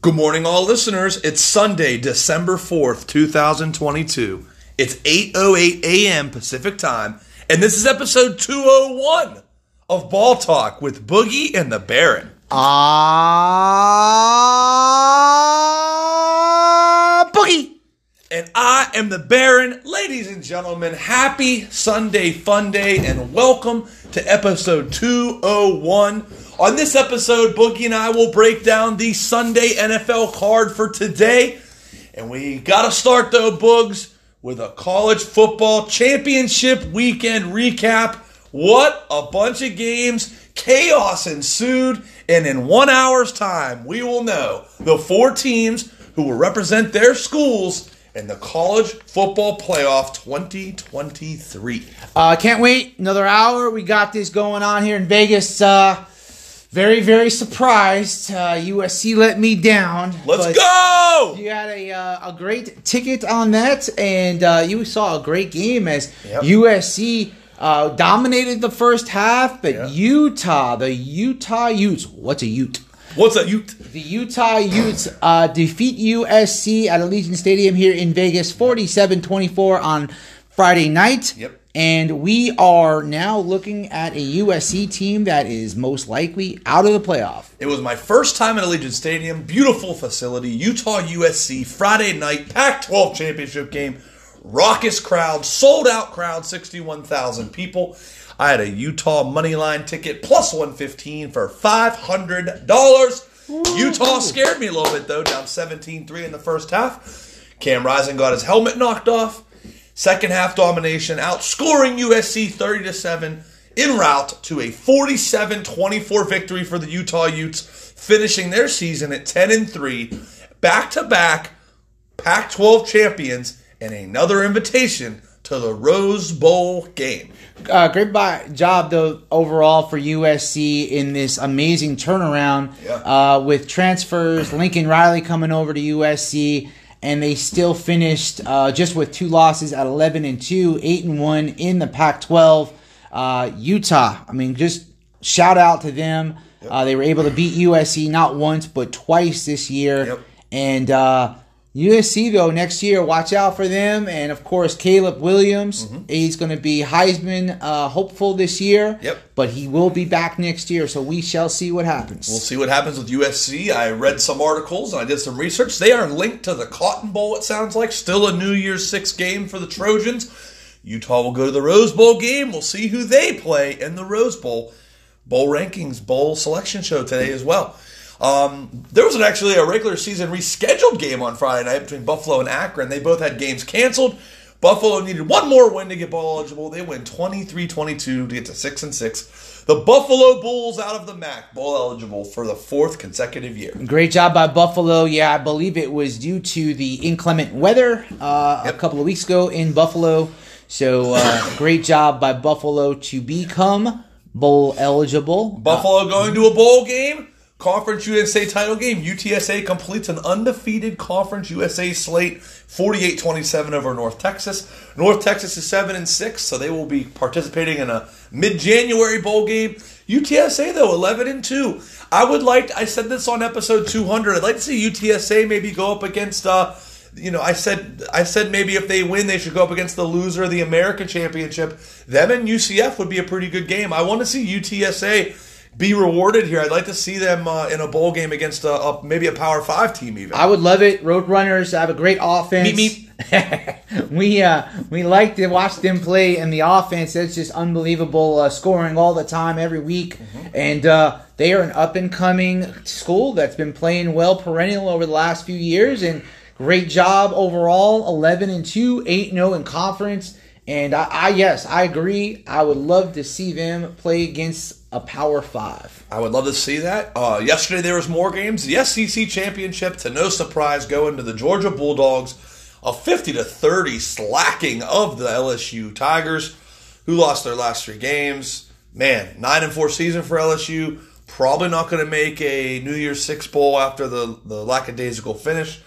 Good morning, all listeners. It's Sunday, December 4th, 2022. It's 8.08 a.m. Pacific Time, and this is episode 201 of Ball Talk with Boogie and the Baron. Ah, boogie. And I am the Baron. Ladies and gentlemen, happy Sunday Fun Day, and welcome to episode 201. On this episode, Boogie and I will break down the Sunday NFL card for today. And we got to start, though, Boogs, with a college football championship weekend recap. What a bunch of games. Chaos ensued. And in one hour's time, we will know the four teams who will represent their schools in the college football playoff 2023. Uh, can't wait. Another hour. We got this going on here in Vegas. Uh, very, very surprised. Uh, USC let me down. Let's go! You had a, uh, a great ticket on that, and uh, you saw a great game as Yep. USC uh, dominated the first half, but Yeah. Utah, the Utah Utes, what's a Ute? What's up, you? The Utah Utes uh, defeat USC at Allegiant Stadium here in Vegas 47 24 on Friday night. Yep. And we are now looking at a USC team that is most likely out of the playoff. It was my first time at Allegiant Stadium. Beautiful facility. Utah USC Friday night Pac 12 championship game. Raucous crowd, sold out crowd, 61,000 people. I had a Utah money line ticket plus 115 for $500. Utah scared me a little bit though, down 17-3 in the first half. Cam Rising got his helmet knocked off. Second half domination, outscoring USC 30 to 7 en route to a 47-24 victory for the Utah Utes, finishing their season at 10 and 3, back-to-back Pac-12 champions and another invitation to the Rose Bowl game. Uh, great by, job, though, overall for USC in this amazing turnaround Yeah. uh, with transfers. Lincoln Riley coming over to USC, and they still finished uh, just with two losses at 11 and 2, 8 and 1 in the Pac 12. Uh, Utah, I mean, just shout out to them. Uh, they were able to beat USC not once, but twice this year. Yep. And uh, USC though next year, watch out for them. And of course, Caleb Williams, he's going to be Heisman uh, hopeful this year. Yep. But he will be back next year, so we shall see what happens. We'll see what happens with USC. I read some articles and I did some research. They are linked to the Cotton Bowl, it sounds like. Still a New Year's Six game for the Trojans. Utah will go to the Rose Bowl game. We'll see who they play in the Rose Bowl. Bowl rankings, bowl selection show today as well. Um, there was an, actually a regular season rescheduled game on Friday night between Buffalo and Akron. They both had games canceled. Buffalo needed one more win to get bowl eligible. They win 23-22 to get to 6 and 6. The Buffalo Bulls out of the MAC bowl eligible for the fourth consecutive year. Great job by Buffalo. Yeah, I believe it was due to the inclement weather uh, Yep. a couple of weeks ago in Buffalo. So uh, great job by Buffalo to become bowl eligible. Buffalo going to a bowl game. Conference USA title game. UTSA completes an undefeated Conference USA slate 48-27 over North Texas. North Texas is 7 and 6, so they will be participating in a mid-January bowl game. UTSA though 11 and 2. I would like I said this on episode 200. I'd like to see UTSA maybe go up against uh you know, I said I said maybe if they win, they should go up against the loser of the American Championship. Them and UCF would be a pretty good game. I want to see UTSA be rewarded here. I'd like to see them uh, in a bowl game against a, a maybe a Power Five team even. I would love it. Roadrunners have a great offense. Meep, we uh, we like to watch them play, and the offense that's just unbelievable, uh, scoring all the time every week. And uh, they are an up and coming school that's been playing well perennial over the last few years, and great job overall. Eleven and two, eight and zero in conference. And I, I yes, I agree. I would love to see them play against a Power Five. I would love to see that. Uh, yesterday there was more games. The SEC championship, to no surprise, going to the Georgia Bulldogs, a fifty to thirty slacking of the LSU Tigers, who lost their last three games. Man, nine and four season for LSU. Probably not going to make a New Year's Six bowl after the the lackadaisical finish.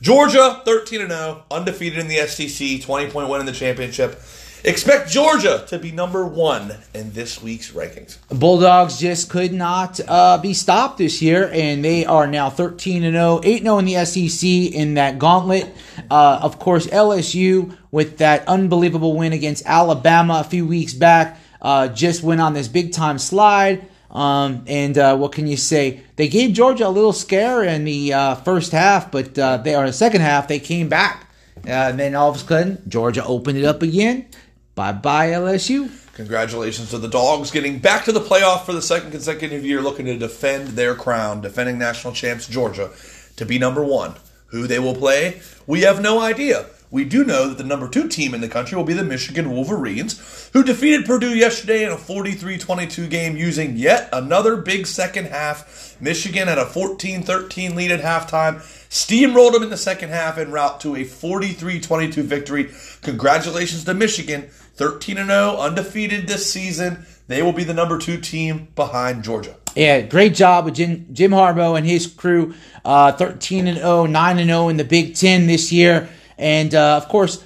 Georgia, 13 and 0, undefeated in the SEC, 20 point win in the championship. Expect Georgia to be number one in this week's rankings. Bulldogs just could not uh, be stopped this year, and they are now 13 and 0, 8 0 in the SEC in that gauntlet. Uh, of course, LSU with that unbelievable win against Alabama a few weeks back uh, just went on this big time slide. Um, and uh, what can you say? They gave Georgia a little scare in the uh, first half, but uh, they are the second half they came back. and then all of a sudden, Georgia opened it up again. Bye bye LSU. Congratulations to the Dogs getting back to the playoff for the second consecutive year, looking to defend their crown, defending national champs Georgia to be number one. Who they will play, we have no idea. We do know that the number two team in the country will be the Michigan Wolverines, who defeated Purdue yesterday in a 43 22 game using yet another big second half. Michigan had a 14 13 lead at halftime, steamrolled them in the second half en route to a 43 22 victory. Congratulations to Michigan, 13 and 0, undefeated this season. They will be the number two team behind Georgia. Yeah, great job with Jim, Jim Harbaugh and his crew. Uh, 13 and 0, 9 and 0 in the Big Ten this year. And uh, of course,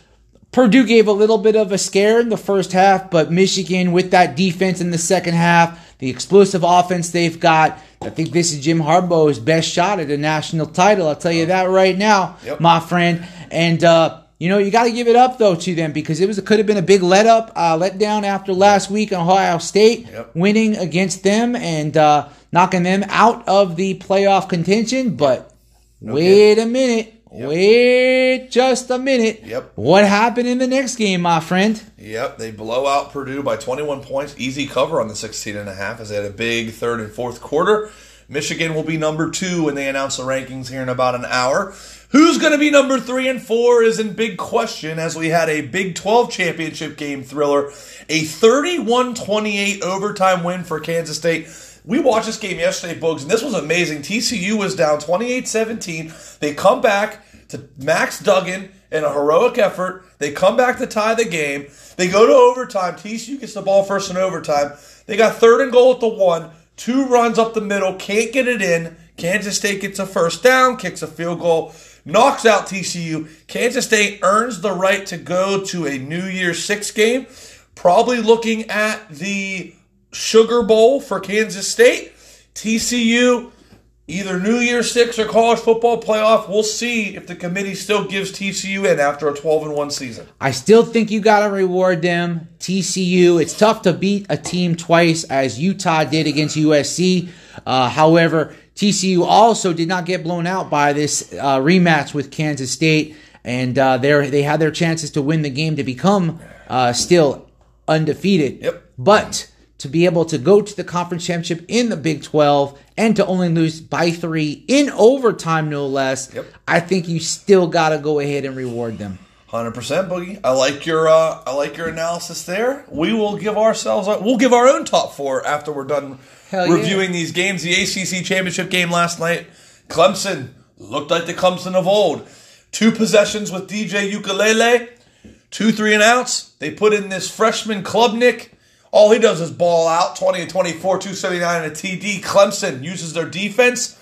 Purdue gave a little bit of a scare in the first half, but Michigan, with that defense in the second half, the explosive offense they've got, I think this is Jim Harbaugh's best shot at a national title. I'll tell you that right now, Yep. my friend. And uh, you know you got to give it up though to them because it was could have been a big let up, uh, let down after last week in Ohio State Yep. winning against them and uh, knocking them out of the playoff contention. But wait a minute. Wait just a minute. Yep. What happened in the next game, my friend? Yep, they blow out Purdue by 21 points. Easy cover on the 16 and a half as they had a big third and fourth quarter. Michigan will be number two when they announce the rankings here in about an hour. Who's going to be number three and four is in big question as we had a Big 12 championship game thriller, a 31 28 overtime win for Kansas State. We watched this game yesterday, Boogs, and this was amazing. TCU was down 28 17. They come back to Max Duggan in a heroic effort. They come back to tie the game. They go to overtime. TCU gets the ball first in overtime. They got third and goal at the one. Two runs up the middle, can't get it in. Kansas State gets a first down, kicks a field goal, knocks out TCU. Kansas State earns the right to go to a New Year's Six game, probably looking at the Sugar Bowl for Kansas State. TCU, either New Year's Six or college football playoff. We'll see if the committee still gives TCU in after a 12 and 1 season. I still think you got to reward them. TCU, it's tough to beat a team twice as Utah did against USC. Uh, however, TCU also did not get blown out by this uh, rematch with Kansas State, and uh, they they had their chances to win the game to become uh, still undefeated. Yep. But to be able to go to the conference championship in the Big 12 and to only lose by three in overtime, no less, Yep. I think you still got to go ahead and reward them. Hundred percent, Boogie. I like your uh, I like your analysis there. We will give ourselves we'll give our own top four after we're done Hell yeah. reviewing these games. The ACC championship game last night, Clemson looked like the Clemson of old. Two possessions with DJ Uiagalelei, two three and outs. They put in this freshman Klubnik. All he does is ball out 20 and 24, 279 and a TD. Clemson uses their defense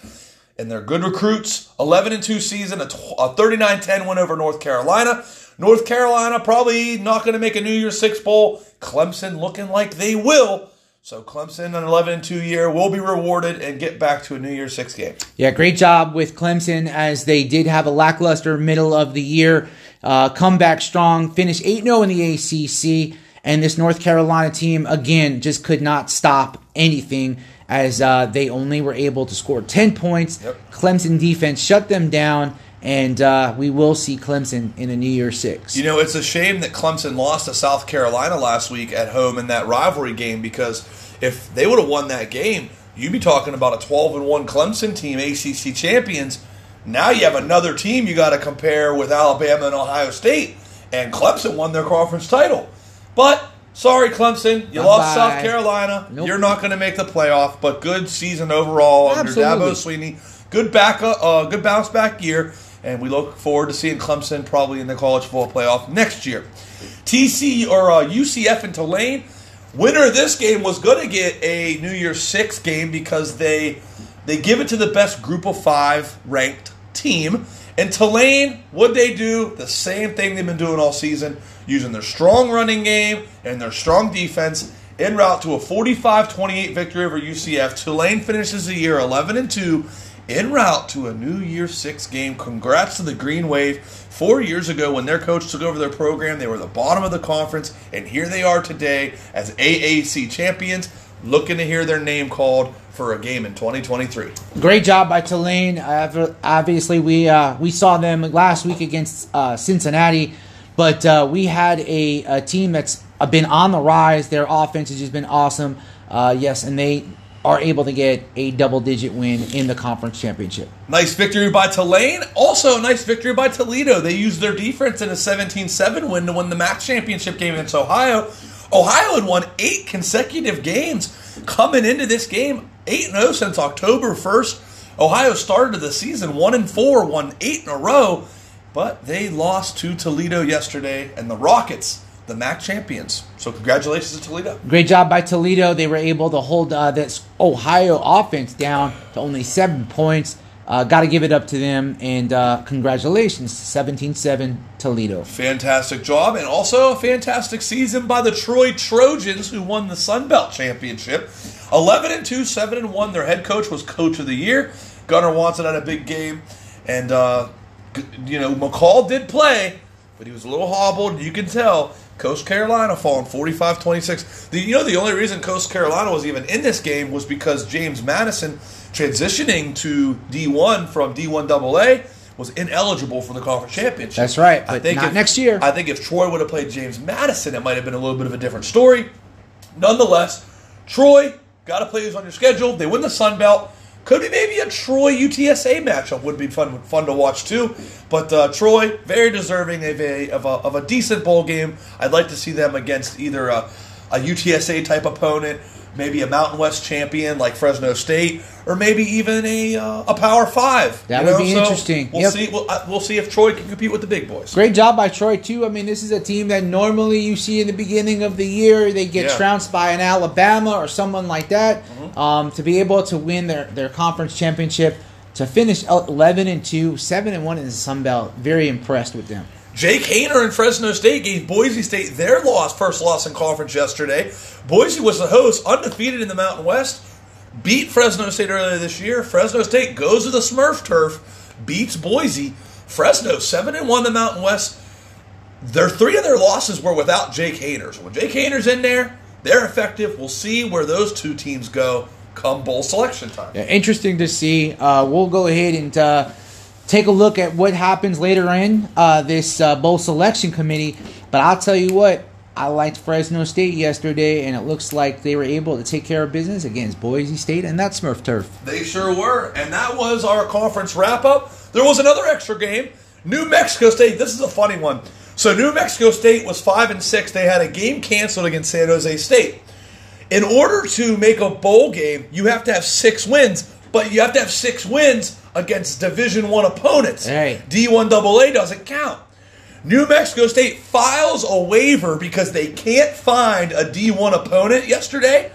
and they're good recruits. 11 and 2 season, a, tw- 39-10 win over North Carolina. North Carolina probably not going to make a New Year's Six bowl. Clemson looking like they will. So Clemson, an 11 and 2 year, will be rewarded and get back to a New Year's Six game. Yeah, great job with Clemson as they did have a lackluster middle of the year. Uh, come back strong, finish 8 0 in the ACC. And this North Carolina team, again, just could not stop anything as uh, they only were able to score 10 points. Yep. Clemson defense shut them down. And uh, we will see Clemson in a New Year Six. You know, it's a shame that Clemson lost to South Carolina last week at home in that rivalry game because if they would have won that game, you'd be talking about a 12 and 1 Clemson team, ACC champions. Now you have another team you got to compare with Alabama and Ohio State, and Clemson won their conference title. But sorry, Clemson, you lost Bye-bye. South Carolina. Nope. You're not going to make the playoff, but good season overall under Dabo Swinney. Good back, uh, good bounce back year, and we look forward to seeing Clemson probably in the college football playoff next year. TC or uh, UCF and Tulane. Winner of this game was going to get a New Year's Six game because they they give it to the best Group of Five ranked team, And Tulane, what they do? The same thing they've been doing all season, using their strong running game and their strong defense en route to a 45-28 victory over UCF. Tulane finishes the year 11 and 2 en route to a New Year Six game. Congrats to the Green Wave. Four years ago, when their coach took over their program, they were the bottom of the conference, and here they are today as AAC champions, looking to hear their name called for a game in 2023. Great job by Tulane. Obviously, we uh, we saw them last week against uh, Cincinnati, but uh, we had a, a, team that's been on the rise. Their offense has just been awesome. Uh, yes, and they are able to get a double digit win in the conference championship. Nice victory by Tulane. Also, a nice victory by Toledo. They used their defense in a 17 7 win to win the MAC championship game against Ohio. Ohio had won eight consecutive games coming into this game 8 0 since October 1st. Ohio started the season 1 and 4, won 8 in a row, but they lost to Toledo yesterday, and the Rockets, the MAC champions. So, congratulations to Toledo. Great job by Toledo. They were able to hold uh, this Ohio offense down to only seven points. Uh, Got to give it up to them, and uh, congratulations, 17-7 Toledo. Fantastic job, and also a fantastic season by the Troy Trojans, who won the Sun Belt Championship. 11 and 2, 7 and 1. Their head coach was coach of the year. Gunnar Watson had a big game, and uh, you know McCall did play, but he was a little hobbled. You can tell. Coast Carolina falling 45-26. The, you know the only reason Coast Carolina was even in this game was because James Madison transitioning to D1 from D1 AA was ineligible for the conference championship. That's right. I think not if, next year. I think if Troy would have played James Madison, it might have been a little bit of a different story. Nonetheless, Troy got to play who's on your schedule. They win the Sun Belt. Could be maybe a Troy UTSA matchup would be fun fun to watch too. But uh, Troy very deserving of a, of a of a decent bowl game. I'd like to see them against either a, a UTSA type opponent maybe a Mountain West champion like Fresno State, or maybe even a uh, a Power Five. That would know? be so interesting. We'll yep. see. We'll, uh, we'll, see if Troy can compete with the big boys. Great job by Troy too. I mean, this is a team that normally you see in the beginning of the year they get yeah. trounced by an Alabama or someone like that. Mm-hmm. Um, to be able to win their their conference championship. To finish 11 and 2, 7 and 1 in the Sun Belt, very impressed with them. Jake Haener and Fresno State gave Boise State their loss, first loss in conference yesterday. Boise was the host, undefeated in the Mountain West, beat Fresno State earlier this year. Fresno State goes to the Smurf turf, beats Boise. Fresno seven and one the Mountain West. Their three of their losses were without Jake Haener. So when Jake Haener's in there, they're effective. We'll see where those two teams go come bowl selection time. Yeah, interesting to see. Uh, we'll go ahead and. Uh, take a look at what happens later in uh, this uh, bowl selection committee. But I'll tell you what, I liked Fresno State yesterday, and it looks like they were able to take care of business against Boise State and that Smurf turf. They sure were, and that was our conference wrap up. There was another extra game. New Mexico State. This is a funny one. So New Mexico State was five and six. They had a game canceled against San Jose State. In order to make a bowl game, you have to have six wins, but you have to have six wins against Division One opponents. Hey. D1 AA doesn't count. New Mexico State files a waiver because they can't find a D1 opponent yesterday.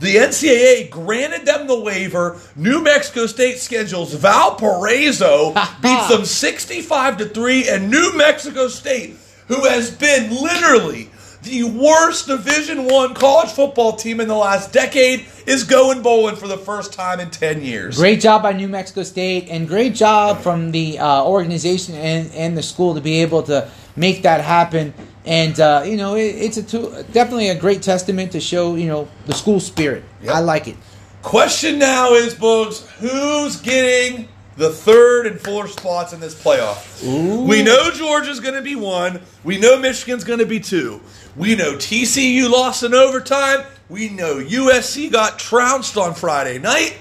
The NCAA granted them the waiver. New Mexico State schedules Valparaiso, beats them 65 to 3, and New Mexico State, who has been literally the worst Division One college football team in the last decade is going bowling for the first time in ten years. Great job by New Mexico State, and great job from the uh, organization and, and the school to be able to make that happen. And uh, you know, it, it's a t- definitely a great testament to show you know the school spirit. Yep. I like it. Question now is, Boogs, who's getting the third and fourth spots in this playoff. Ooh. We know Georgia's going to be one. We know Michigan's going to be two. We know TCU lost in overtime. We know USC got trounced on Friday night.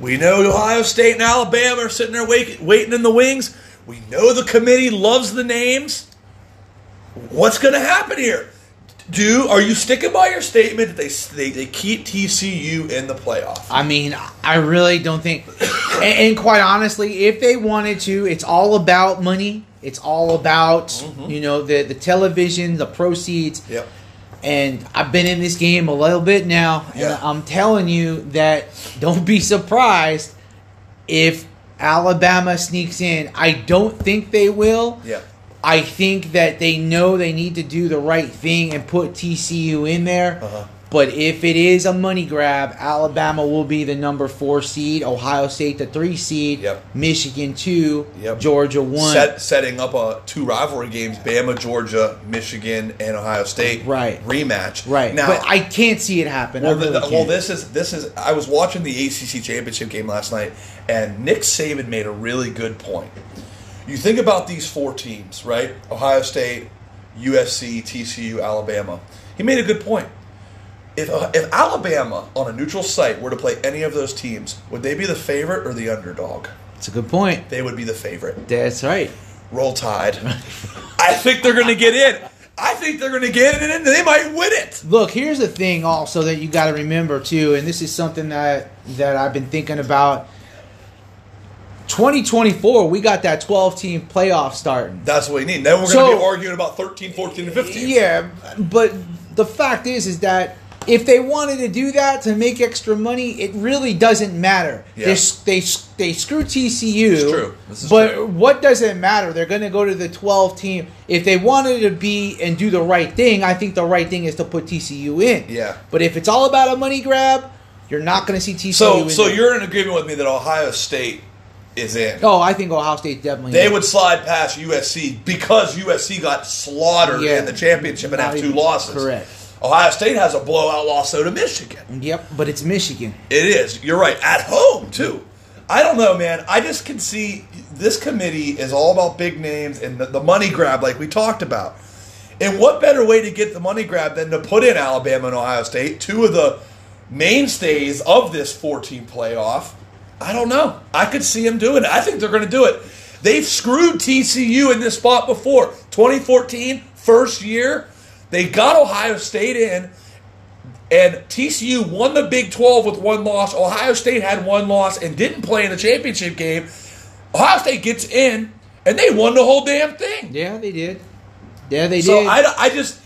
We know Ohio State and Alabama are sitting there wait, waiting in the wings. We know the committee loves the names. What's going to happen here? Do are you sticking by your statement that they, they they keep TCU in the playoff? I mean, I really don't think. and, and, quite honestly, if they wanted to, it's all about money. It's all about mm-hmm. you know the the television, the proceeds. Yep. And I've been in this game a little bit now, and I'm telling you that don't be surprised if Alabama sneaks in. I don't think they will. Yeah. I think that they know they need to do the right thing and put TCU in there. Uh-huh. But if it is a money grab, Alabama will be the number four seed, Ohio State the three seed, Yep. Michigan two, Yep. Georgia one. Set, setting up a two rivalry games: Bama, Georgia, Michigan, and Ohio State. Right. Rematch. Right, now. but I can't see it happen. well, really the- well, this is this is. I was watching the ACC championship game last night, and Nick Saban made a really good point. You think about these four teams, right? Ohio State, USC, TCU, Alabama. He made a good point. If, uh, if Alabama on a neutral site were to play any of those teams, would they be the favorite or the underdog? It's a good point. They would be the favorite. That's right. Roll Tide. I think they're going to get in. I think they're going to get in, and they might win it. Look, here's the thing also that you got to remember too, and this is something that that I've been thinking about. 2024, we got that 12 team playoff starting. That's what we need. Then we're So- going to be arguing about 13, 14, and 15. Yeah, but the fact is, is that if they wanted to do that to make extra money, it really doesn't matter. Yeah. They, they they screw TCU. This true. This is but true. what does it matter? They're going to go to the 12 team. If they wanted to be and do the right thing, I think the right thing is to put TCU in. Yeah. But if it's all about a money grab, you're not going to see TCU. So, in so there. you're in agreement with me that Ohio State is in. Oh, I think Ohio State definitely. They is. would slide past USC because USC got slaughtered Yeah. in the championship and have two losses. correct. Ohio State has a blowout loss though to Michigan. Yep, but it's Michigan. It is. You're right. At home too. I don't know, man. I just can see this committee is all about big names and the, the money grab, like we talked about. And what better way to get the money grab than to put in Alabama and Ohio State, two of the mainstays of this 14 playoff? I don't know. I could see them doing it. I think they're going to do it. They've screwed TCU in this spot before. 2014, first year, they got Ohio State in, and TCU won the Big 12 with one loss. Ohio State had one loss and didn't play in the championship game. Ohio State gets in, and they won the whole damn thing. Yeah, they did. Yeah, they So did. I, I just.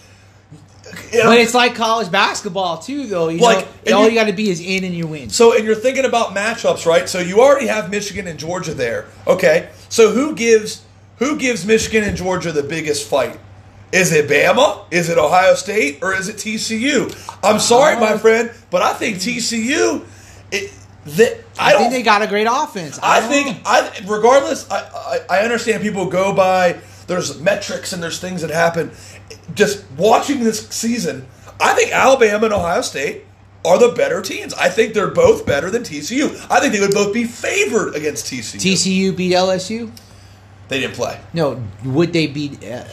You know, But it's like college basketball too, though. You Like, know, all you- you, got to be is in and you win. So, and you're thinking about matchups, right? So you already have Michigan and Georgia there. Okay, so who gives who gives Michigan and Georgia the biggest fight? Is it Bama? Is it Ohio State? Or is it TCU? I'm sorry, my Uh, friend, but I think TCU. It, the, I, I, don't think they got a great offense. I don't think. I regardless I, I I understand people go by there's metrics and there's things that happen just watching this season I think Alabama and Ohio State are the better teams. I think they're both better than TCU. I think they would both be favored against TCU. TCU beat LSU. they didn't play. No, would they beat? Uh,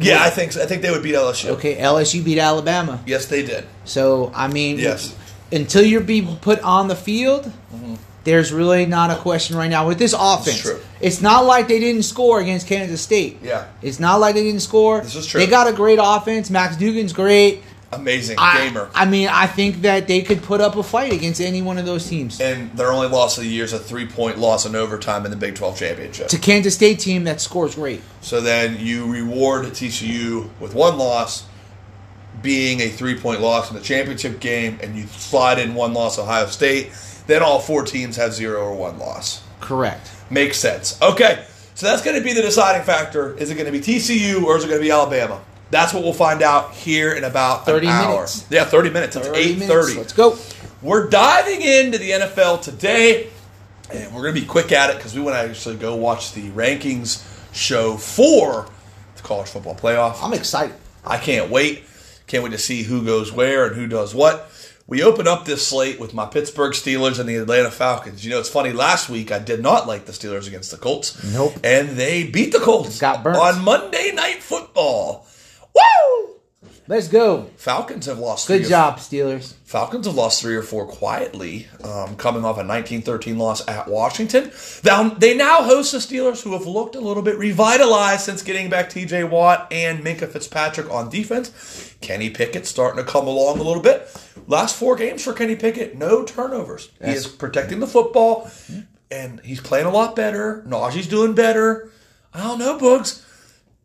Yeah, I think so. I think they would beat LSU. okay, LSU beat Alabama. Yes, they did. So I mean, Yes. until you're being put on the field, there's really not a question right now with this offense. true. It's not like they didn't score against Kansas State. Yeah. It's not like they didn't score. This is true. They got a great offense. Max Duggan's great. Amazing I, gamer. I mean, I think that they could put up a fight against any one of those teams. and their only loss of the year is a three point loss in overtime in the Big 12 championship. To Kansas State team that scores great. So then you reward TCU with one loss being a three point loss in the championship game, and you slide in one loss Ohio State. Then all four teams have zero or one loss. Correct. Makes sense. Okay, so that's going to be the deciding factor. Is it going to be TCU or is it going to be Alabama? That's what we'll find out here in about 30 an hour. minutes. Yeah, thirty minutes. It's 30 eight thirty. Let's go. We're diving into the NFL today, and we're going to be quick at it because we want to actually go watch the rankings show for the college football playoff. I'm excited. I can't wait. Can't wait to see who goes where and who does what. We open up this slate with my Pittsburgh Steelers and the Atlanta Falcons. You know, it's funny. Last week I did not like the Steelers against the Colts. Nope. And they beat the Colts. Got burnt. on Monday Night Football. Woo! Let's go. Falcons have lost. Good three or job, Steelers. Falcons have lost three or four quietly, um, coming off a 1913 loss at Washington. Now, they now host the Steelers, who have looked a little bit revitalized since getting back T.J. Watt and Minkah Fitzpatrick on defense. Kenny Pickett starting to come along a little bit. Last four games for Kenny Pickett, no turnovers. He is protecting the football, and he's playing a lot better. Najee's doing better. I don't know, Boogs.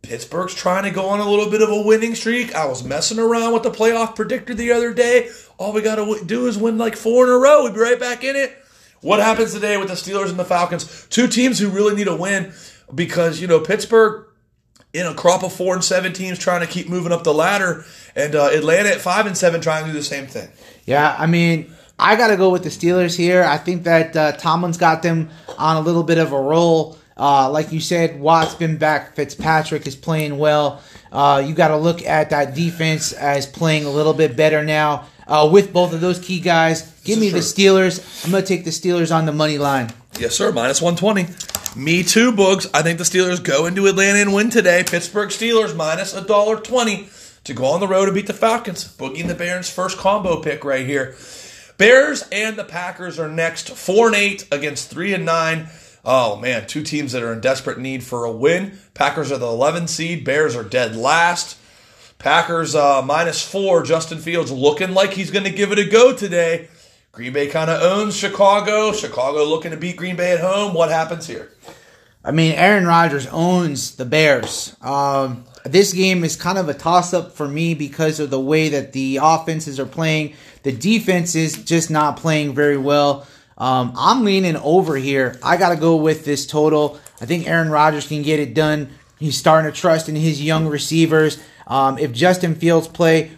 Pittsburgh's trying to go on a little bit of a winning streak. I was messing around with the playoff predictor the other day. All we got to do is win like four in a row. We'd be right back in it. What happens today with the Steelers and the Falcons? Two teams who really need a win because, you know, Pittsburgh in a crop of four and seven teams trying to keep moving up the ladder, and uh, Atlanta at five and seven trying to do the same thing. Yeah, I mean, I got to go with the Steelers here. I think that uh, Tomlin's got them on a little bit of a roll. Uh, like you said, Watt's been back. Fitzpatrick is playing well. Uh, you got to look at that defense as playing a little bit better now. Uh, with both of those key guys, give me the Steelers. I'm going to take the Steelers on the money line. Yes, sir. Minus 120. Me too, Boogs. I think the Steelers go into Atlanta and win today. Pittsburgh Steelers minus a dollar twenty to go on the road and beat the Falcons. Boogie and the Bears first combo pick right here. Bears and the Packers are next, four and eight against three and nine. Oh man, two teams that are in desperate need for a win. Packers are the 11 seed. Bears are dead last. Packers uh, minus four. Justin Fields looking like he's going to give it a go today. Green Bay kind of owns Chicago. Chicago looking to beat Green Bay at home. What happens here? I mean, Aaron Rodgers owns the Bears. Um, this game is kind of a toss up for me because of the way that the offenses are playing. The defense is just not playing very well. Um, I'm leaning over here. I got to go with this total. I think Aaron Rodgers can get it done. He's starting to trust in his young receivers. Um, if Justin Fields play,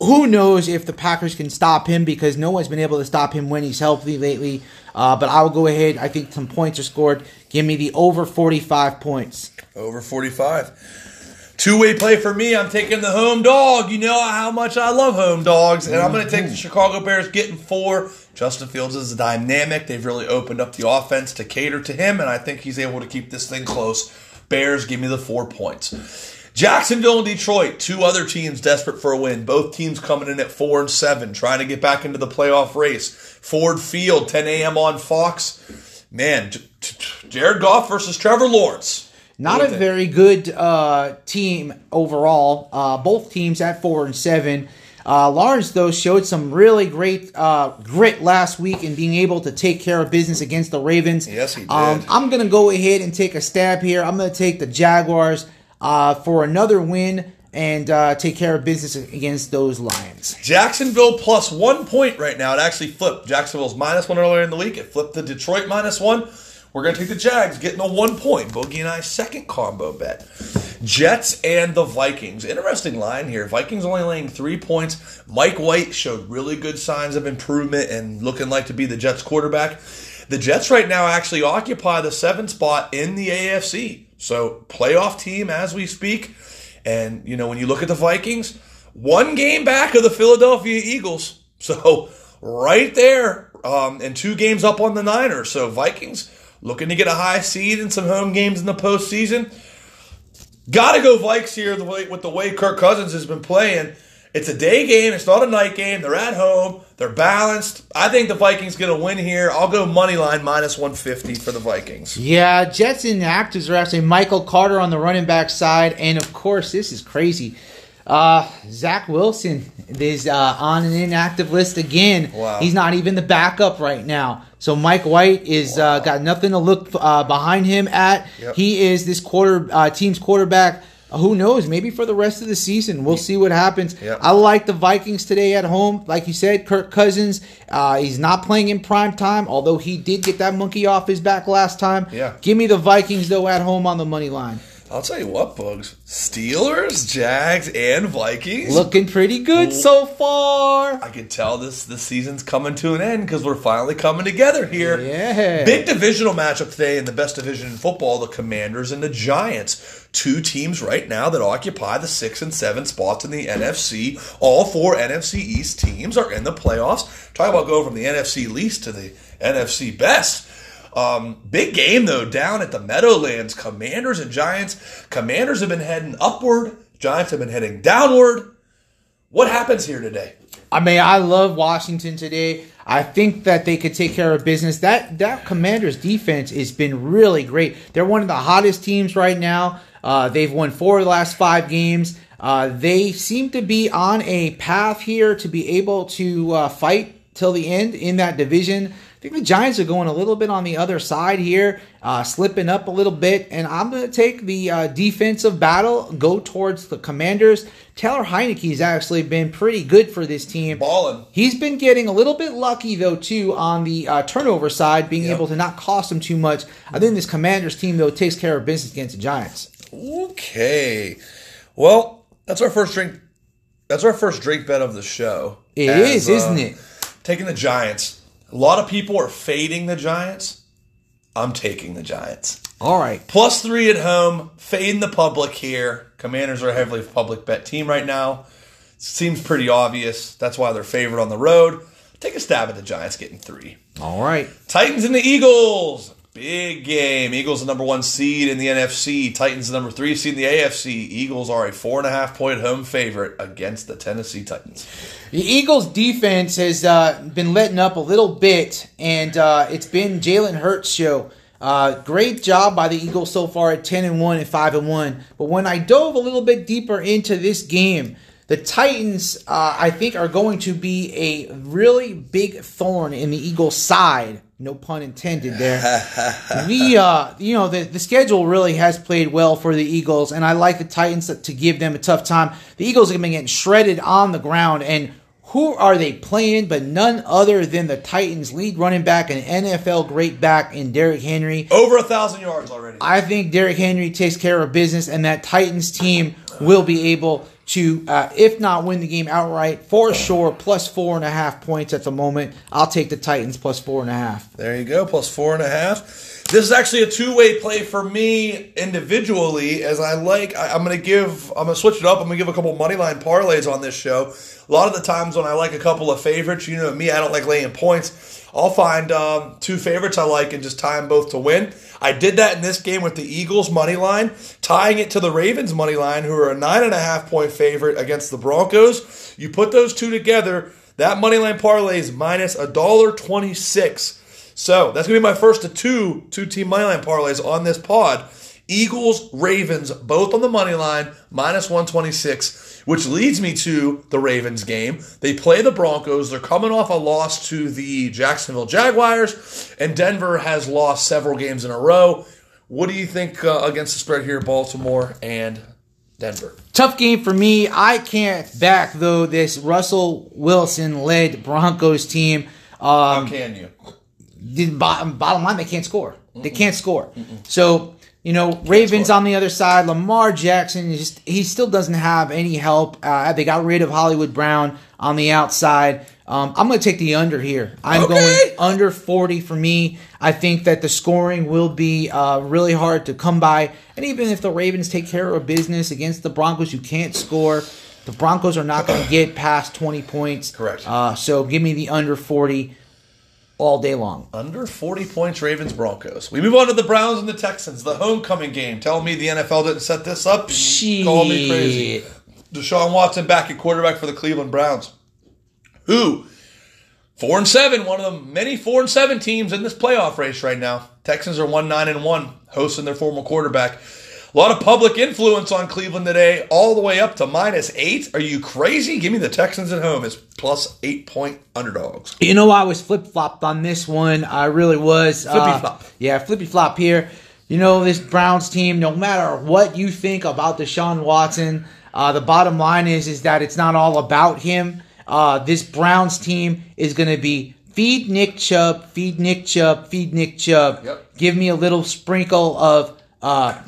who knows if the Packers can stop him because no one's been able to stop him when he's healthy lately. Uh, but I will go ahead. I think some points are scored. Give me the over 45 points. Over 45. Two way play for me. I'm taking the home dog. You know how much I love home dogs. And I'm going to take the Chicago Bears getting four. Justin Fields is dynamic. They've really opened up the offense to cater to him. And I think he's able to keep this thing close. Bears, give me the four points. Jacksonville and Detroit, two other teams desperate for a win. Both teams coming in at four and seven, trying to get back into the playoff race. Ford Field, 10 a.m. on Fox. Man, Jared Goff versus Trevor Lawrence. Not a very good uh, team overall. Uh, both teams at four and seven. Uh, Lawrence, though, showed some really great uh, grit last week in being able to take care of business against the Ravens. Yes, he did. Um, I'm going to go ahead and take a stab here. I'm going to take the Jaguars uh, for another win and uh, take care of business against those Lions. Jacksonville plus one point right now. It actually flipped. Jacksonville's minus one earlier in the week. It flipped to Detroit minus one. We're going to take the Jags, getting a one point. Boogie and I second combo bet. Jets and the Vikings. Interesting line here. Vikings only laying three points. Mike White showed really good signs of improvement and looking like to be the Jets quarterback. The Jets right now actually occupy the seventh spot in the AFC. So playoff team as we speak. And you know when you look at the Vikings, one game back of the Philadelphia Eagles. So right there, um, and two games up on the Niners. So Vikings looking to get a high seed and some home games in the postseason. Got to go Vikes here the way, with the way Kirk Cousins has been playing. It's a day game. It's not a night game. They're at home. They're balanced. I think the Vikings going to win here. I'll go money line minus 150 for the Vikings. Yeah, Jets inactives are actually Michael Carter on the running back side, and of course, this is crazy. Uh, Zach Wilson is uh, on an inactive list again. Wow. He's not even the backup right now. So Mike White is uh, got nothing to look uh, behind him at. Yep. He is this quarter uh, team's quarterback. Who knows? Maybe for the rest of the season, we'll see what happens. Yep. I like the Vikings today at home. Like you said, Kirk Cousins. Uh, he's not playing in prime time, although he did get that monkey off his back last time. Yeah. Give me the Vikings though at home on the money line. I'll tell you what, Boogs. Steelers, Jags, and Vikings. Looking pretty good so far. I can tell this this season's coming to an end because we're finally coming together here. Yeah. Big divisional matchup today in the best division in football: the Commanders and the Giants. Two teams right now that occupy the six and seven spots in the NFC. All four NFC East teams are in the playoffs. Talk about going from the NFC least to the NFC best. Um, big game though down at the Meadowlands. Commanders and Giants. Commanders have been heading upward. Giants have been heading downward. What happens here today? I mean, I love Washington today. I think that they could take care of business. That that Commanders defense has been really great. They're one of the hottest teams right now. Uh, they've won four of the last five games. Uh, they seem to be on a path here to be able to uh, fight till the end in that division. I think the Giants are going a little bit on the other side here, uh, slipping up a little bit, and I'm going to take the uh, defensive battle, go towards the Commanders. Taylor Heinicke's actually been pretty good for this team. Ballin'. He's been getting a little bit lucky though too on the uh, turnover side, being Yep. able to not cost him too much. I think this Commanders team though takes care of business against the Giants. Okay. Well, that's our first drink. That's our first drink bet of the show. It As, is, uh, isn't it? Taking the Giants. A lot of people are fading the Giants. I'm taking the Giants. All right. Plus three at home, fading the public here. Commanders are a heavily public bet team right now. Seems pretty obvious. That's why they're favored on the road. Take a stab at the Giants getting three. All right. Titans and the Eagles. Big game. Eagles the number one seed in the NFC. Titans the number three seed in the AFC. Eagles are a four and a half point home favorite against the Tennessee Titans. The Eagles' defense has uh, been letting up a little bit, and uh, it's been Jalen Hurts' show. Uh, great job by the Eagles so far at ten and one and five and one. But when I dove a little bit deeper into this game, the Titans, uh, I think, are going to be a really big thorn in the Eagles' side. No pun intended there. the uh, you know the, the schedule really has played well for the Eagles, and I like the Titans to, to give them a tough time. The Eagles have been getting shredded on the ground, and who are they playing? But none other than the Titans' lead running back and NFL great back in Derrick Henry. Over a thousand yards already. I think Derrick Henry takes care of business, and that Titans team will be able to, uh, if not win the game outright, for sure, plus four and a half points at the moment. I'll take the Titans plus four and a half. There you go, plus four and a half. This is actually a two-way play for me individually, as I like. I, I'm going to give. I'm going to switch it up. I'm going to give a couple money line parlays on this show. A lot of the times when I like a couple of favorites, you know me, I don't like laying points. I'll find um, two favorites I like and just tie them both to win. I did that in this game with the Eagles money line, tying it to the Ravens money line, who are a nine and a half point favorite against the Broncos. You put those two together, that money line parlay is minus a dollar twenty six. So that's gonna be my first of two two team money line parlays on this pod. Eagles, Ravens, both on the money line, minus 126, which leads me to the Ravens game. They play the Broncos. They're coming off a loss to the Jacksonville Jaguars, and Denver has lost several games in a row. What do you think uh, against the spread here, Baltimore and Denver? Tough game for me. I can't back though this Russell Wilson led Broncos team. How Um, can you? the bottom, bottom line, they can't score. They can't score. So you know, Ravens on the other side. Lamar Jackson just he still doesn't have any help. Uh, they got rid of Hollywood Brown on the outside. Um, I'm going to take the under here. I'm Okay. going under 40 for me. I think that the scoring will be uh, really hard to come by. And even if the Ravens take care of business against the Broncos, you can't score. The Broncos are not going to get past 20 points. Correct. Uh, so give me the under 40 all day long. Under 40 points, Ravens Broncos. We move on to the Browns and the Texans, the homecoming game. Tell me the NFL didn't set this up. Call me crazy. Deshaun Watson back at quarterback for the Cleveland Browns. Who? Four and seven, one of the many four and seven teams in this playoff race right now. Texans are one nine and one, hosting their former quarterback. A lot of public influence on Cleveland today, all the way up to minus eight. Are you crazy? Give me the Texans at home as plus eight point underdogs. You know, I was flip flopped on this one. I really was. Uh, Flippy-flop. yeah, flippy flop here. You know, this Browns team, no matter what you think about Deshaun Watson, uh, the bottom line is is that it's not all about him. Uh, this Browns team is going to be feed Nick Chubb, feed Nick Chubb, feed Nick Chubb. Yep. Give me a little sprinkle of uh,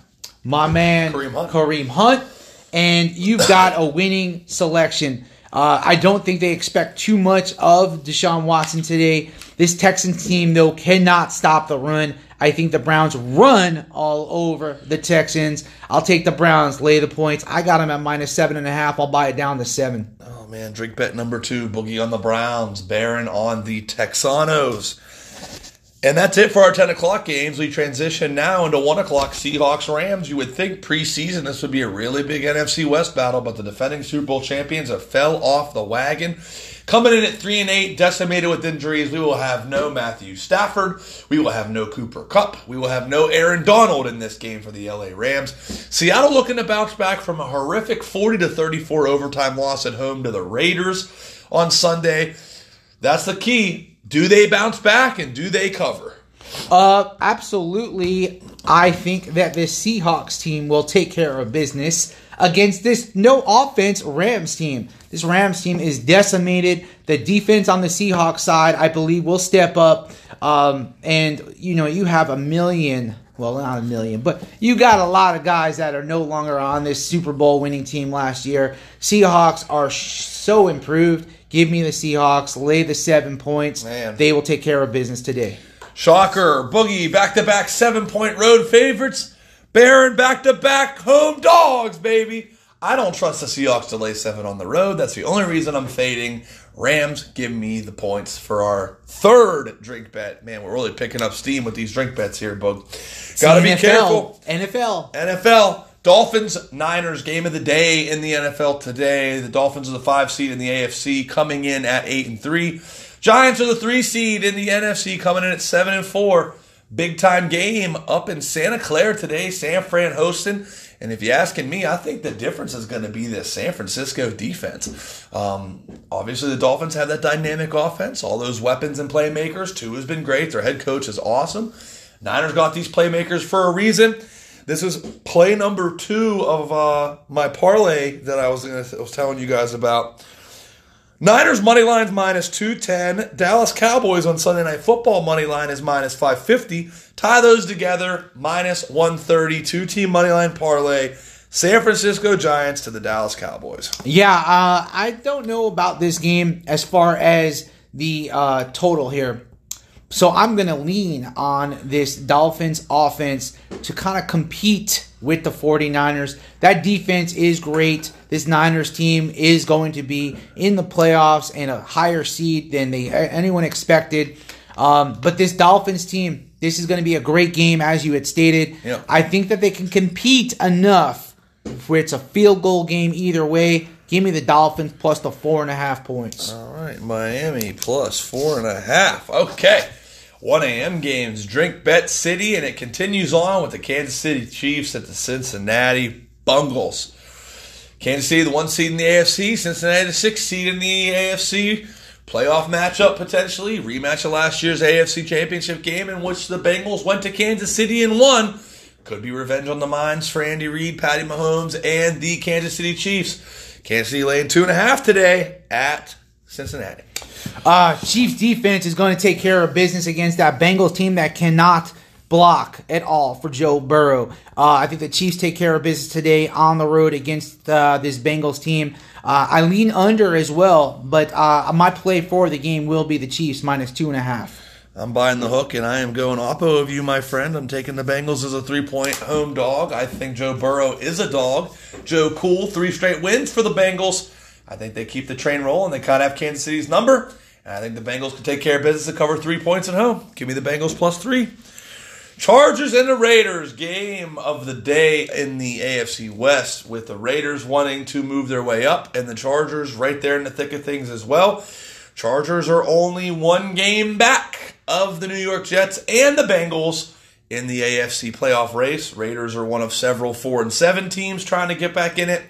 my man Kareem Hunt. Kareem Hunt, and you've got a winning selection. Uh, I don't think they expect too much of Deshaun Watson today. This Texans team, though, cannot stop the run. I think the Browns run all over the Texans. I'll take the Browns, lay the points. I got them at minus seven and a half. I'll buy it down to seven. Oh man, drink bet number two, Boogie on the Browns, Baron on the Texanos. And that's it for our 10 o'clock games. We transition now into 1 o'clock Seahawks Rams. You would think preseason this would be a really big NFC West battle, but the defending Super Bowl champions have fell off the wagon. Coming in at 3 and 8, decimated with injuries, we will have no Matthew Stafford. We will have no Cooper Kupp. We will have no Aaron Donald in this game for the LA Rams. Seattle looking to bounce back from a horrific 40 to 34 overtime loss at home to the Raiders on Sunday. That's the key. Do they bounce back and do they cover? Uh, absolutely. I think that this Seahawks team will take care of business against this no offense Rams team. This Rams team is decimated. The defense on the Seahawks side, I believe, will step up. Um, and you know, you have a million. Well, not a million, but you got a lot of guys that are no longer on this Super Bowl winning team last year. Seahawks are sh- so improved. Give me the Seahawks. Lay the seven points. Man. They will take care of business today. Shocker, Boogie, back to back seven point road favorites. Baron, back to back home dogs, baby. I don't trust the Seahawks to lay seven on the road. That's the only reason I'm fading. Rams give me the points for our third drink bet. Man, we're really picking up steam with these drink bets here, Boog. Gotta be NFL. careful. NFL. NFL. Dolphins Niners game of the day in the NFL today. The Dolphins are the five seed in the AFC, coming in at eight and three. Giants are the three seed in the NFC, coming in at seven and four. Big time game up in Santa Clara today. San Fran hosting. And if you're asking me, I think the difference is going to be the San Francisco defense. Um, obviously, the Dolphins have that dynamic offense, all those weapons and playmakers. Tua has been great. Their head coach is awesome. Niners got these playmakers for a reason. This is play number two of uh, my parlay that I was, gonna, I was telling you guys about. Niners money line's minus 210. Dallas Cowboys on Sunday Night Football money line is minus 550. Tie those together, minus 130. Two team money line parlay. San Francisco Giants to the Dallas Cowboys. Yeah, uh, I don't know about this game as far as the uh, total here. So I'm going to lean on this Dolphins offense to kind of compete with the 49ers. That defense is great. This Niners team is going to be in the playoffs and a higher seed than they anyone expected. Um, but this Dolphins team, this is going to be a great game, as you had stated. Yeah. I think that they can compete enough where it's a field goal game either way. Give me the Dolphins plus the four and a half points. All right, Miami plus four and a half. Okay. 1 a.m. games, Drink Bet City, and it continues on with the Kansas City Chiefs at the Cincinnati Bungles. Kansas City, the one seed in the AFC, Cincinnati, the six seed in the AFC. Playoff matchup potentially, rematch of last year's AFC Championship game in which the Bengals went to Kansas City and won. Could be revenge on the minds for Andy Reid, Patty Mahomes, and the Kansas City Chiefs. Kansas City laying two and a half today at Cincinnati. Uh, Chiefs defense is going to take care of business against that Bengals team that cannot block at all for Joe Burrow. Uh, I think the Chiefs take care of business today on the road against uh, this Bengals team. Uh, I lean under as well, but uh, my play for the game will be the Chiefs minus two and a half. I'm buying the hook, and I am going oppo of you, my friend. I'm taking the Bengals as a three point home dog. I think Joe Burrow is a dog. Joe Cool, three straight wins for the Bengals. I think they keep the train rolling. They kind of have Kansas City's number. And I think the Bengals can take care of business and cover three points at home. Give me the Bengals plus three. Chargers and the Raiders, game of the day in the AFC West, with the Raiders wanting to move their way up and the Chargers right there in the thick of things as well. Chargers are only one game back of the New York Jets and the Bengals in the AFC playoff race. Raiders are one of several four and seven teams trying to get back in it.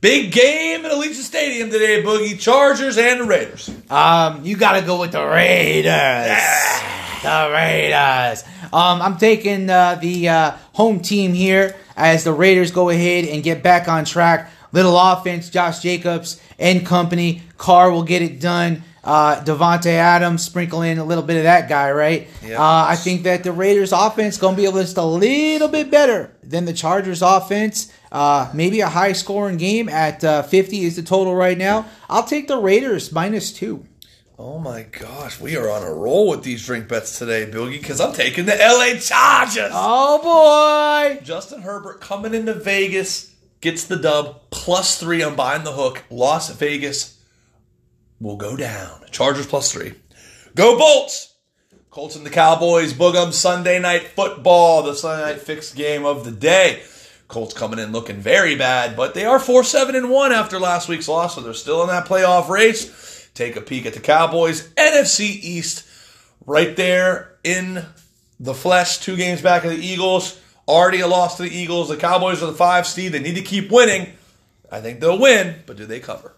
Big game at Allegiant Stadium today, Boogie. Chargers and the Raiders. Um, you got to go with the Raiders. The Raiders. Um, I'm taking uh, the uh, home team here as the Raiders go ahead and get back on track. Little offense, Josh Jacobs and company. Carr will get it done. Uh, Davante Adams, sprinkle in a little bit of that guy, right? Yeah. Uh, I think that the Raiders offense going to be able just a little bit better than the Chargers offense. Uh, maybe a high scoring game at uh, 50 is the total right now. I'll take the Raiders minus two. Oh my gosh, we are on a roll with these drink bets today, Boogie, because I'm taking the LA Chargers. Oh boy! Justin Herbert coming into Vegas gets the dub plus three. I'm buying the hook. Las Vegas will go down. Chargers plus three. Go Bolts! Colts and the Cowboys. Boogum Sunday night football. The Sunday night fixed game of the day. Colts coming in looking very bad, but they are 4 7 and 1 after last week's loss, so they're still in that playoff race. Take a peek at the Cowboys. NFC East, right there in the flesh, two games back of the Eagles. Already a loss to the Eagles. The Cowboys are the five seed. They need to keep winning. I think they'll win, but do they cover?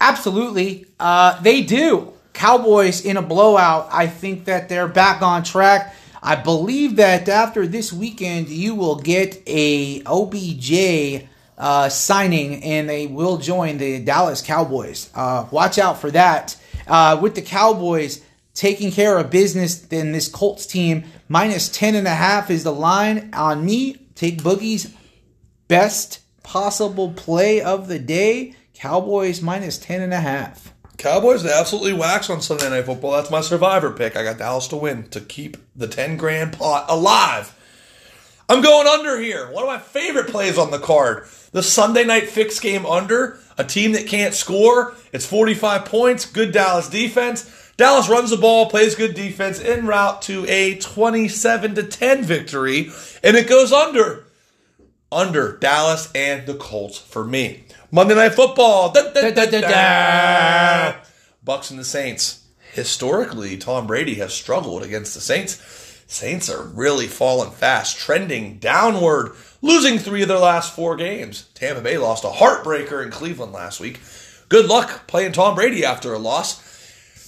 Absolutely, uh, they do. Cowboys in a blowout. I think that they're back on track. I believe that after this weekend, you will get a OBJ uh, signing, and they will join the Dallas Cowboys. Uh, watch out for that. Uh, with the Cowboys taking care of business, then this Colts team minus ten and a half is the line on me. Take Boogie's best possible play of the day. Cowboys minus ten and a half. Cowboys absolutely wax on Sunday Night Football. That's my survivor pick. I got Dallas to win to keep the 10 grand pot alive. I'm going under here. One of my favorite plays on the card. The Sunday night fix game under. A team that can't score. It's 45 points. Good Dallas defense. Dallas runs the ball, plays good defense en route to a 27 to 10 victory, and it goes under. Under Dallas and the Colts for me. Monday Night Football. Da, da, da, Bucks and the Saints. Historically, Tom Brady has struggled against the Saints. Saints are really falling fast, trending downward, losing three of their last four games. Tampa Bay lost a heartbreaker in Cleveland last week. Good luck playing Tom Brady after a loss.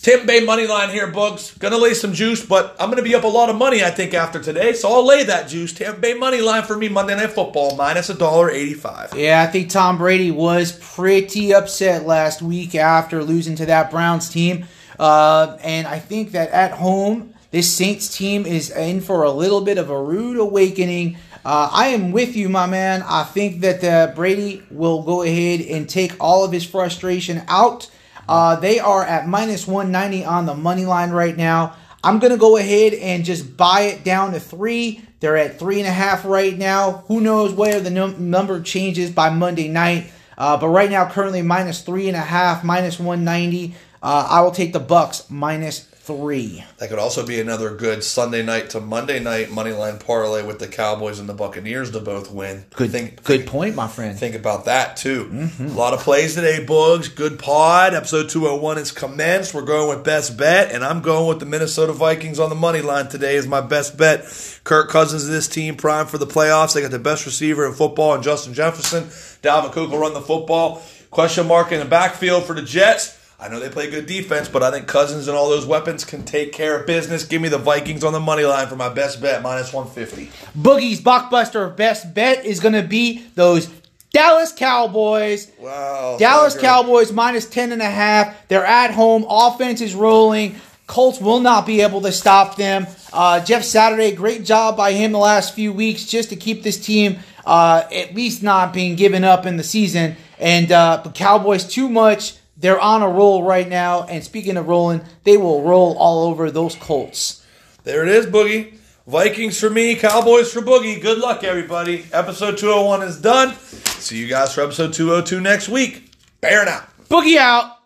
Tampa Bay money line here, Boogs. Gonna lay some juice, but I'm gonna be up a lot of money, I think, after today. So I'll lay that juice. Tampa Bay money line for me Monday Night Football minus a dollar eighty-five. Yeah, I think Tom Brady was pretty upset last week after losing to that Browns team, uh, and I think that at home this Saints team is in for a little bit of a rude awakening. Uh, I am with you, my man. I think that uh, Brady will go ahead and take all of his frustration out. Uh, they are at minus 190 on the money line right now. I'm going to go ahead and just buy it down to three. They're at three and a half right now. Who knows where the num- number changes by Monday night. Uh, but right now, currently minus three and a half, minus 190. Uh, I will take the Bucks minus three. That could also be another good Sunday night to Monday night money line parlay with the Cowboys and the Buccaneers to both win. Good, think, good point, my friend. Think about that too. Mm-hmm. A lot of plays today, Boogs. Good pod. Episode 201 is commenced. We're going with best bet, and I'm going with the Minnesota Vikings on the money line today as my best bet. Kirk Cousins this team prime for the playoffs. They got the best receiver in football and Justin Jefferson. Dalvin Cook will run the football. Question mark in the backfield for the Jets. I know they play good defense, but I think Cousins and all those weapons can take care of business. Give me the Vikings on the money line for my best bet, minus 150. Boogie's blockbuster best bet is going to be those Dallas Cowboys. Wow. Dallas Sucker. Cowboys minus 10 and a half. They're at home. Offense is rolling. Colts will not be able to stop them. Uh, Jeff Saturday, great job by him the last few weeks just to keep this team uh, at least not being given up in the season. And uh, the Cowboys too much. They're on a roll right now. And speaking of rolling, they will roll all over those Colts. There it is, Boogie. Vikings for me, Cowboys for Boogie. Good luck, everybody. Episode 201 is done. See you guys for episode 202 next week. Bear now. Boogie out.